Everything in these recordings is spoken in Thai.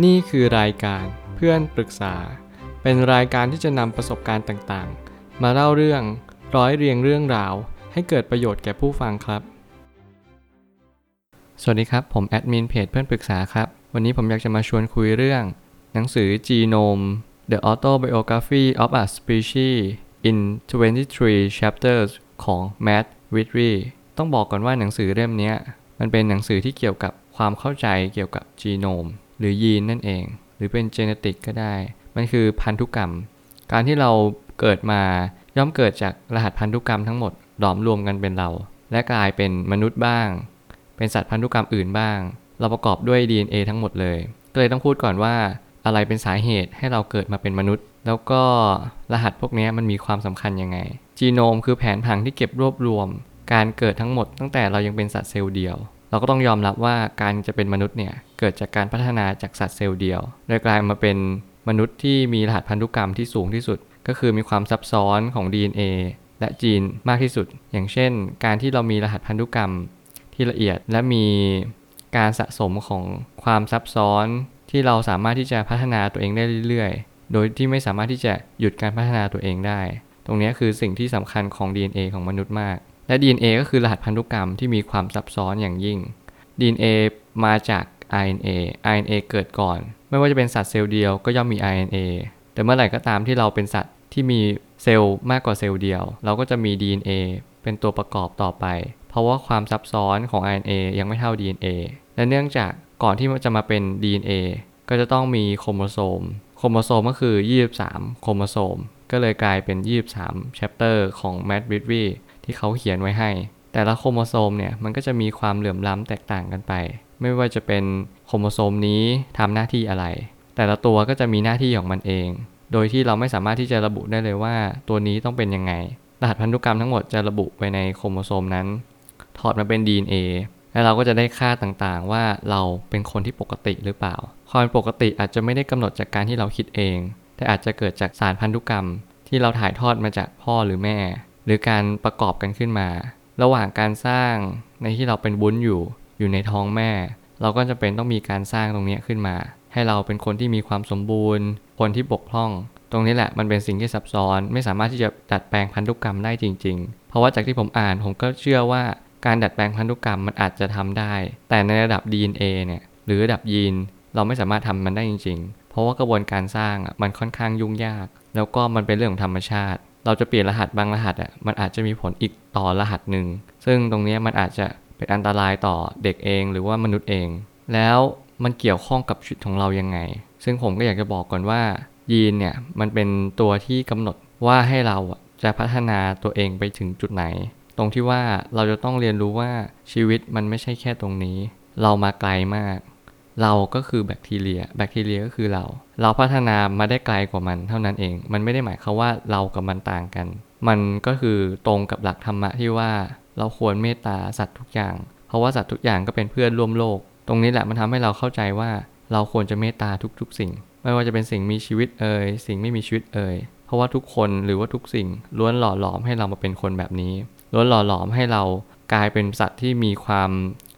นี่คือรายการเพื่อนปรึกษา เป็นรายการที่จะนำประสบการณ์ต่างๆ มาเล่าเรื่องร้อยเรียงเรื่องราว ให้เกิดประโยชน์แก่ผู้ฟังครับ สวัสดีครับ ผมแอดมินเพจเพื่อนปรึกษาครับ วันนี้ผมอยากจะมาชวนคุยเรื่อง หนังสือ Genome The Autobiography of a Species in 23 Chapters ของ Matt Whitry ต้องบอกก่อนว่าหนังสือเล่มนี้มันเป็นหนังสือที่เกี่ยวกับความเข้าใจเกี่ยวกับจีโนม หรือยีนนั่นเอง หรือเป็นเจเนติกก็ได้ มันคือพันธุกรรม การที่เราเกิดมาย่อมเกิดจากรหัสพันธุกรรมทั้งหมดหลอมรวมกันเป็นเรา และกลายเป็นมนุษย์บ้าง เป็นสัตว์พันธุกรรมอื่นบ้าง เราประกอบด้วย DNA ทั้งหมดเลย ก็เลยต้องพูดก่อนว่าอะไรเป็นสาเหตุให้เราเกิดมาเป็นมนุษย์ แล้วก็รหัสพวกนี้มันมีความสำคัญยังไง จีโนมคือแผนผังที่เก็บรวบรวม การเกิดทั้งหมดตั้งแต่เรายังเป็นสัตว์เซลล์เดียว เราก็ต้องยอมรับว่าการจะเป็นมนุษย์เนี่ยเกิดจากการพัฒนาจากสัตว์เซลล์เดียว โดยกลายมาเป็นมนุษย์ที่มีรหัสพันธุกรรมที่สูงที่สุด ก็คือมีความซับซ้อนของ DNA และจีนมากที่สุด อย่างเช่น การที่เรามีรหัสพันธุกรรมที่ละเอียดและมีการสะสมของความซับซ้อนที่เราสามารถที่จะพัฒนาตัวเองได้เรื่อยๆ โดยที่ไม่สามารถที่จะหยุดการพัฒนาตัวเองได้ ตรงนี้คือสิ่งที่สำคัญของ DNA ของมนุษย์มาก และ DNA ก็คือรหัสพันธุกรรมที่มีความซับซ้อนอย่างยิ่ง DNA มาจาก RNA RNA เกิดก่อน ไม่ว่าจะเป็นสัตว์เซลล์เดียวก็ย่อมมี RNA แต่เมื่อไหร่ก็ตามที่เราเป็นสัตว์ที่มีเซลล์มากกว่าเซลล์เดียว เราก็จะมี DNA เป็นตัวประกอบต่อไป เพราะว่าความซับซ้อนของ RNA ยังไม่เท่า DNA และเนื่องจากก่อนที่จะมาเป็น DNA ก็จะต้องมีโครโมโซม โครโมโซมก็คือ 23 โครโมโซม ก็เลยกลายเป็น 23 chapter ของ Matt b r i d w y ที่เขาเขียนไว้ให้ แต่ละโครโมโซมเนี่ยมันก็จะมีความเหลื่อมล้ำแตกต่างกันไป ไม่ว่าจะเป็นโครโมโซมนี้ทำหน้าที่อะไร แต่ละตัวก็จะมีหน้าที่ของมันเอง โดยที่เราไม่สามารถที่จะระบุได้เลยว่า ตัวนี้ต้องเป็นยังไง รหัสพันธุกรรมทั้งหมดจะระบุไว้ในโครโมโซมนั้น ถอดมาเป็น DNA แล้วเราก็จะได้ค่าต่างๆ ว่าเราเป็นคนที่ปกติหรือเปล่า ความปกติอาจจะไม่ได้กำหนดจากการที่เราคิดเอง แต่อาจจะเกิดจากสารพันธุกรรมที่เราถ่ายทอดมาจากพ่อหรือแม่ หรือการประกอบกันขึ้นมา ระหว่างการสร้างในที่เราเป็นบุญอยู่อยู่ในท้องแม่ เราก็จะเป็นต้องมีการสร้างตรงนี้ขึ้นมา ให้เราเป็นคนที่มีความสมบูรณ์ คนที่บกพร่อง ตรงนี้แหละมันเป็นสิ่งที่ซับซ้อน ไม่สามารถที่จะดัดแปลงพันธุกรรมได้จริง ๆ เพราะว่าจากที่ผมอ่านผมก็เชื่อว่าการดัดแปลงพันธุกรรมมันอาจจะทำได้ แต่ในระดับ DNA เนี่ยหรือระดับยีนเราไม่สามารถทำมันได้จริง ๆ เพราะว่ากระบวนการสร้างมันค่อนข้างยุ่งยาก แล้วก็มันเป็นเรื่องของธรรมชาติ เราจะเปลี่ยนรหัสบางรหัสอะมันอาจจะมีผลอีกต่อรหัสหนึ่ง ซึ่งตรงนี้มันอาจจะเป็นอันตรายต่อเด็กเองหรือว่ามนุษย์เอง แล้วมันเกี่ยวข้องกับชีวิตของเรายังไง ซึ่งผมก็อยากจะบอกก่อนว่า ยีนเนี่ยมันเป็นตัวที่กำหนดว่าให้เราจะพัฒนาตัวเองไปถึงจุดไหน ตรงที่ว่าเราจะต้องเรียนรู้ว่าชีวิตมันไม่ใช่แค่ตรงนี้ เรามาไกลมาก เราก็คือแบคทีเรีย แบคทีเรียก็คือเรา เราพัฒนามาได้ไกลกว่ามันเท่านั้นเอง มันไม่ได้หมายความว่าเรากับมันต่างกัน มันก็คือตรงกับหลักธรรมะที่ว่าเราควรเมตตาสัตว์ทุกอย่าง เพราะว่าสัตว์ทุกอย่างก็เป็นเพื่อนร่วมโลก ตรงนี้แหละมันทำให้เราเข้าใจว่าเราควรจะเมตตาทุกๆ สิ่ง ไม่ว่าจะเป็นสิ่งมีชีวิตเอ่ย สิ่งไม่มีชีวิตเอ่ย เพราะว่าทุกคนหรือว่าทุกสิ่งล้วนหล่อหลอมให้เรามาเป็นคนแบบนี้ ล้วนหล่อหลอมให้เรากลายเป็นสัตว์ที่มีความ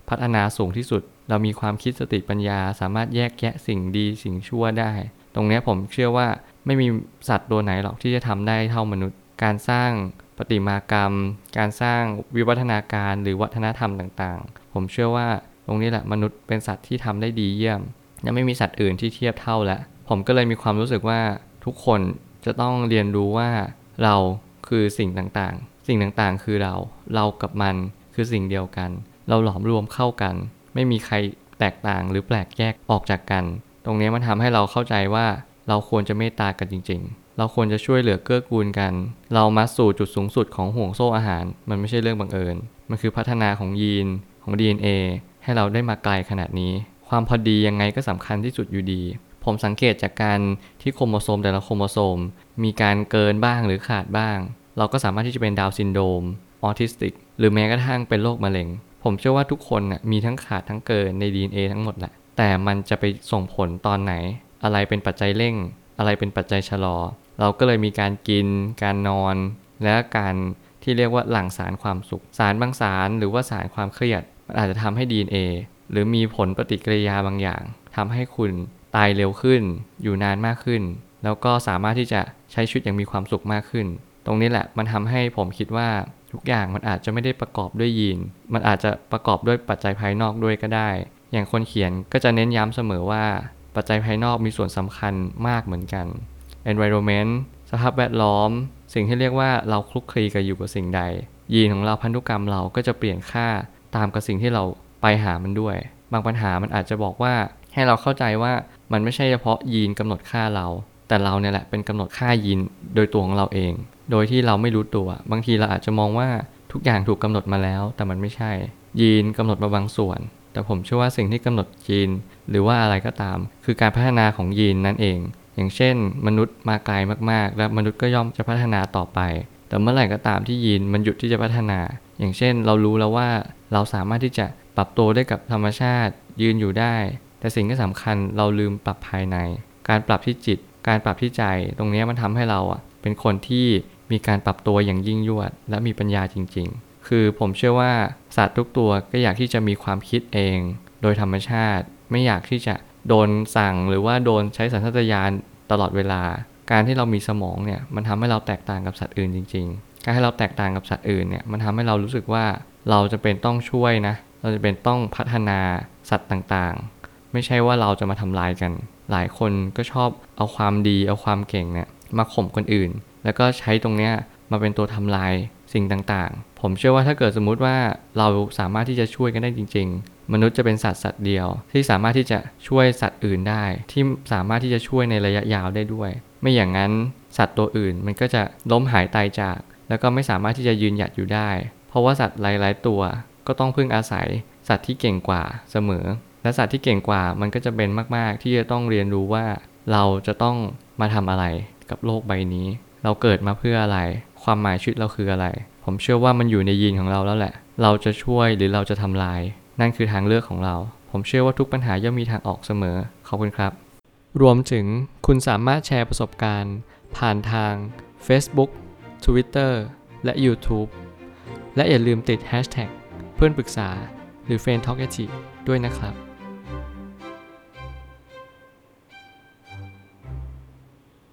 พัฒนาสูงที่สุด เรามีความคิดสติปัญญา สามารถแยกแยะสิ่งดีสิ่งชั่วได้ ตรงนี้ผมเชื่อว่าไม่มีสัตว์ตัวไหนหรอกที่จะทำได้เท่ามนุษย์ การสร้างปฏิมากรรม การสร้างวิวัฒนาการหรือวัฒนธรรมต่างๆ ผมเชื่อว่าตรงนี้แหละมนุษย์เป็นสัตว์ที่ทำได้ดีเยี่ยมยังไม่มีสัตว์อื่นที่เทียบเท่าแล้วผมก็เลยมีความรู้สึกว่าทุกคนจะต้องเรียนรู้ว่าเราคือสิ่งต่างๆ สิ่งต่างๆ คือเรา เรากับมันคือสิ่งเดียวกัน เราหลอมรวมเข้ากัน ไม่มีใครแตกต่างหรือแปลกแยกออกจากกัน ตรงนี้มันทำให้เราเข้าใจว่าเราควรจะเมตตากันจริง ๆ เราควรจะช่วยเหลือเกื้อกูลกัน เรามาสู่จุดสูงสุดของห่วงโซ่อาหาร มันไม่ใช่เรื่องบังเอิญ มันคือพัฒนาของยีนของ DNA ให้เราได้มาไกลขนาดนี้ ความพอดียังไงก็สำคัญที่สุดอยู่ดี ผมสังเกตจากการที่โครโมโซมแต่ละโครโมโซม มีการเกินบ้างหรือขาดบ้าง เราก็สามารถที่จะเป็นดาวน์ซินโดรมออทิสติก หรือแม้กระทั่งเป็นโรคมะเร็ง ผมเชื่อว่าทุกคนน่ะมีทั้งขาดทั้งเกินใน DNA ทั้งหมดแหละ แต่มันจะไปส่งผลตอนไหน อะไรเป็นปัจจัยเร่ง อะไรเป็นปัจจัยชะลอ เราก็เลยมีการกิน การนอน และการที่เรียกว่าหลั่งสารความสุข สารบางสารหรือว่าสารความเครียดมันอาจจะทำให้ DNA หรือมีผลปฏิกิริยาบางอย่างทำให้คุณตายเร็วขึ้น อยู่นานมากขึ้น แล้วก็สามารถที่จะใช้ชีวิตอย่างมีความสุขมากขึ้น ตรงนี้แหละมันทำให้ผมคิดว่า ทุกอย่างมันอาจจะไม่ได้ประกอบด้วยยีน มันอาจจะประกอบด้วยปัจจัยภายนอกด้วยก็ได้ อย่างคนเขียนก็จะเน้นย้ำเสมอว่าปัจจัยภายนอกมีส่วนสำคัญมากเหมือนกัน environment สภาพแวดล้อม สิ่งที่เรียกว่าเราคลุกคลีกับอยู่กับสิ่งใด ยีนของเราพันธุกรรมเราก็จะเปลี่ยนค่าตามกับสิ่งที่เราไปหามันด้วย บางปัญหามันอาจจะบอกว่าให้เราเข้าใจว่ามันไม่ใช่เฉพาะยีนกำหนดค่าเรา แต่เราเนี่ยแหละเป็นกำหนดค่ายีนโดยตัวของเราเอง โดยที่เราไม่รู้ตัว บางทีเราอาจจะมองว่าทุกอย่างถูกกำหนดมาแล้ว แต่มันไม่ใช่ ยีนกำหนดมาบางส่วน แต่ผมเชื่อว่าสิ่งที่กำหนดยีน หรือว่าอะไรก็ตาม คือการพัฒนาของยีนนั่นเอง อย่างเช่น มนุษย์มาไกลมากๆ และมนุษย์ก็ย่อมจะพัฒนาต่อไป แต่เมื่อไหร่ก็ตามที่ยีนมันหยุดที่จะพัฒนา อย่างเช่น เรารู้แล้วว่าเราสามารถที่จะปรับตัวได้กับธรรมชาติ ยืนอยู่ได้ แต่สิ่งที่สำคัญเราลืมปรับภายใน การปรับที่จิต การปรับที่ใจ ตรงนี้มันทำให้เราอะเป็นคนที่ มีการปรับตัวอย่างยิ่งยวด และมีปัญญาจริง ๆ คือผมเชื่อว่าสัตว์ทุกตัวก็อยากที่จะมีความคิดเอง โดยธรรมชาติ ไม่อยากที่จะโดนสั่งหรือว่าโดนใช้สัญชาตญาณตลอดเวลา การที่เรามีสมองเนี่ยมันทำให้เราแตกต่างกับสัตว์อื่นจริง ๆ การให้เราแตกต่างกับสัตว์อื่นเนี่ยมันทำให้เรารู้สึกว่าเราจะเป็นต้องช่วยนะ เราจะเป็นต้องพัฒนาสัตว์ต่างๆ ไม่ใช่ว่าเราจะมาทำลายกัน หลายคนก็ชอบเอาความดีเอาความเก่งเนี่ยมาข่มคนอื่น แล้วก็ใช้ตรงเนี้ยมาเป็นตัวทำลายสิ่งต่างๆ ผมเชื่อว่าถ้าเกิดสมมุติว่าเราสามารถที่จะช่วยกันได้จริง ๆ มนุษย์จะเป็นสัตว์สัตว์เดียว ที่สามารถที่จะช่วยสัตว์อื่นได้ ที่สามารถที่จะช่วยในระยะยาวได้ด้วย ไม่อย่างนั้นสัตว์ตัวอื่นมันก็จะล้มหายตายจาก แล้วก็ไม่สามารถที่จะยืนหยัดอยู่ได้ เพราะว่าสัตว์หลายๆตัว ก็ต้องพึ่งอาศัยสัตว์ที่เก่งกว่าเสมอ และสัตว์ที่เก่งกว่ามันก็จะเป็นมาก ๆ ที่จะต้องเรียนรู้ว่าเราจะต้องมาทำอะไรกับโลกใบนี้ เราเกิดมาเพื่ออะไร ความหมายชีวิตเราคืออะไร ผมเชื่อว่ามันอยู่ในยีนของเราแล้วแหละ เราจะช่วยหรือเราจะทำลาย นั่นคือทางเลือกของเรา ผมเชื่อว่าทุกปัญหาย่อมมีทางออกเสมอ ขอบคุณครับ รวมถึงคุณสามารถแชร์ประสบการณ์ ผ่านทาง Facebook Twitter และ YouTube และอย่าลืมติด Hashtag เพื่อนปรึกษาหรือ f r ร e n d t a l k ด้วยนะครับ